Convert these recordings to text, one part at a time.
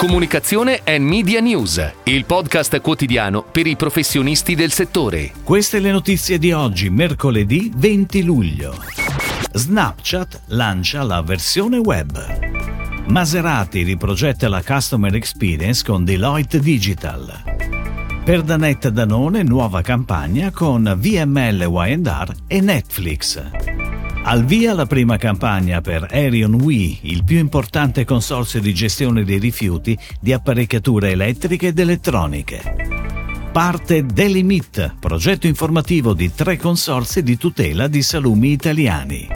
Comunicazione e Media News, il podcast quotidiano per i professionisti del settore. Queste le notizie di oggi, mercoledì 20 luglio. Snapchat lancia la versione web. Maserati riprogetta la Customer Experience con Deloitte Digital. Per Danette Danone nuova campagna con VML Y&R e Netflix. Al via la prima campagna per Arion We, il più importante consorzio di gestione dei rifiuti di apparecchiature elettriche ed elettroniche. Parte Delimit, progetto informativo di tre consorzi di tutela di salumi italiani.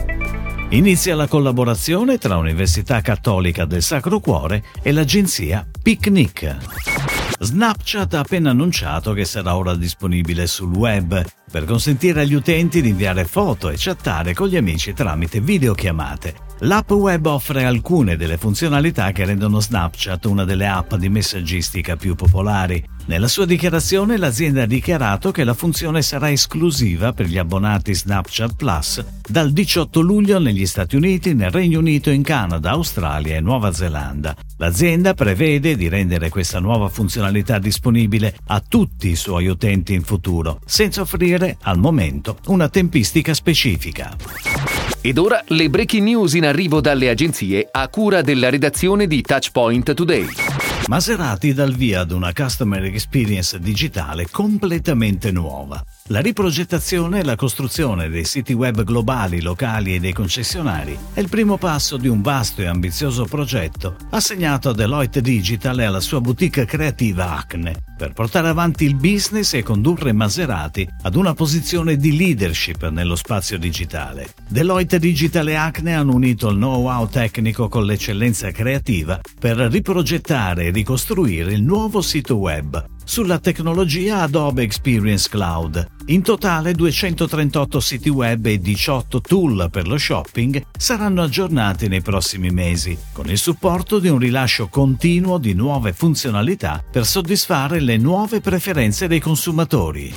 Inizia la collaborazione tra Università Cattolica del Sacro Cuore e l'agenzia Picnic. Snapchat ha appena annunciato che sarà ora disponibile sul web per consentire agli utenti di inviare foto e chattare con gli amici tramite videochiamate. L'app web offre alcune delle funzionalità che rendono Snapchat una delle app di messaggistica più popolari. Nella sua dichiarazione l'azienda ha dichiarato che la funzione sarà esclusiva per gli abbonati Snapchat Plus dal 18 luglio negli Stati Uniti, nel Regno Unito, in Canada, Australia e Nuova Zelanda. L'azienda prevede di rendere questa nuova funzionalità disponibile a tutti i suoi utenti in futuro, senza offrire al momento una tempistica specifica. Ed ora le breaking news in arrivo dalle agenzie a cura della redazione di Touchpoint Today. Maserati dal via ad una customer experience digitale completamente nuova. La riprogettazione e la costruzione dei siti web globali, locali e dei concessionari è il primo passo di un vasto e ambizioso progetto assegnato a Deloitte Digital e alla sua boutique creativa Acne per portare avanti il business e condurre Maserati ad una posizione di leadership nello spazio digitale. Deloitte Digital e Acne hanno unito il know-how tecnico con l'eccellenza creativa per riprogettare e ricostruire il nuovo sito web sulla tecnologia Adobe Experience Cloud. In totale 238 siti web e 18 tool per lo shopping saranno aggiornati nei prossimi mesi, con il supporto di un rilascio continuo di nuove funzionalità per soddisfare le nuove preferenze dei consumatori.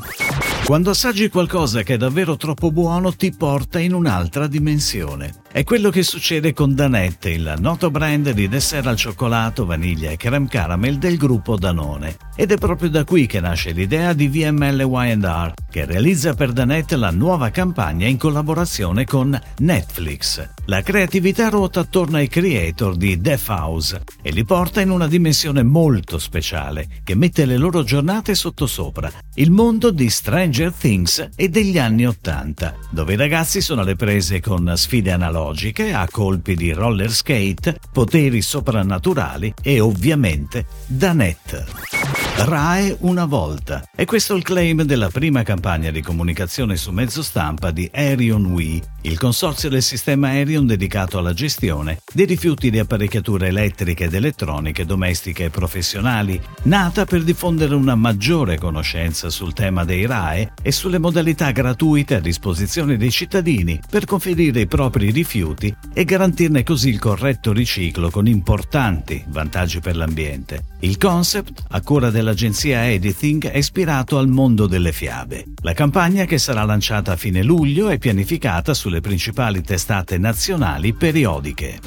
Quando assaggi qualcosa che è davvero troppo buono ti porta in un'altra dimensione. È quello che succede con Danette, il noto brand di dessert al cioccolato, vaniglia e creme caramel del gruppo Danone. Ed è proprio da qui che nasce l'idea di VML Y&R, che realizza per Danette la nuova campagna in collaborazione con Netflix. La creatività ruota attorno ai creator di Death House e li porta in una dimensione molto speciale che mette le loro giornate sottosopra, il mondo di Stranger Things e degli anni Ottanta, dove i ragazzi sono alle prese con sfide analogiche a colpi di roller skate, poteri soprannaturali e ovviamente Danette. RAE una volta. E questo è il claim della prima campagna di comunicazione su mezzo stampa di Aerion We, il consorzio del sistema Aerion dedicato alla gestione dei rifiuti di apparecchiature elettriche ed elettroniche domestiche e professionali, nata per diffondere una maggiore conoscenza sul tema dei RAE e sulle modalità gratuite a disposizione dei cittadini per conferire i propri rifiuti e garantirne così il corretto riciclo con importanti vantaggi per l'ambiente. Il concept, a cura dell'agenzia Editing, è ispirato al mondo delle fiabe. La campagna, che sarà lanciata a fine luglio, è pianificata sulle principali testate nazionali periodiche.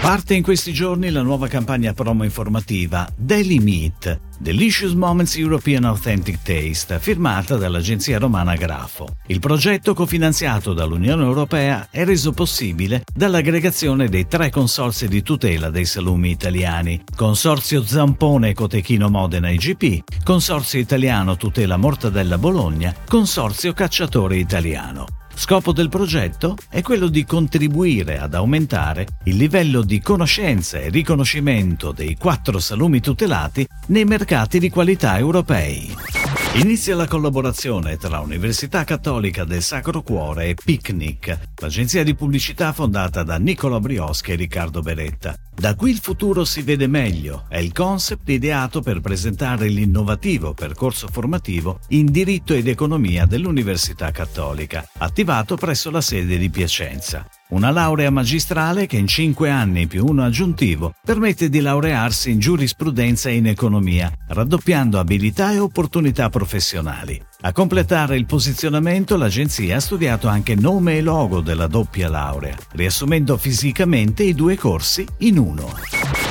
Parte in questi giorni la nuova campagna promo informativa Daily Meet, Delicious Moments European Authentic Taste, firmata dall'agenzia romana Grafo. Il progetto, cofinanziato dall'Unione Europea, è reso possibile dall'aggregazione dei tre consorzi di tutela dei salumi italiani: Consorzio Zampone Cotechino Modena IGP, Consorzio Italiano Tutela Mortadella Bologna, Consorzio Cacciatore Italiano. Scopo del progetto è quello di contribuire ad aumentare il livello di conoscenza e riconoscimento dei quattro salumi tutelati nei mercati di qualità europei. Inizia la collaborazione tra Università Cattolica del Sacro Cuore e Picnic, l'agenzia di pubblicità fondata da Nicola Brioschi e Riccardo Beretta. Da qui il futuro si vede meglio è il concept ideato per presentare l'innovativo percorso formativo in diritto ed economia dell'Università Cattolica, attivato presso la sede di Piacenza. Una laurea magistrale che in 5 anni più uno aggiuntivo permette di laurearsi in giurisprudenza e in economia, raddoppiando abilità e opportunità professionali. A completare il posizionamento l'agenzia ha studiato anche nome e logo della doppia laurea, riassumendo fisicamente i due corsi in uno.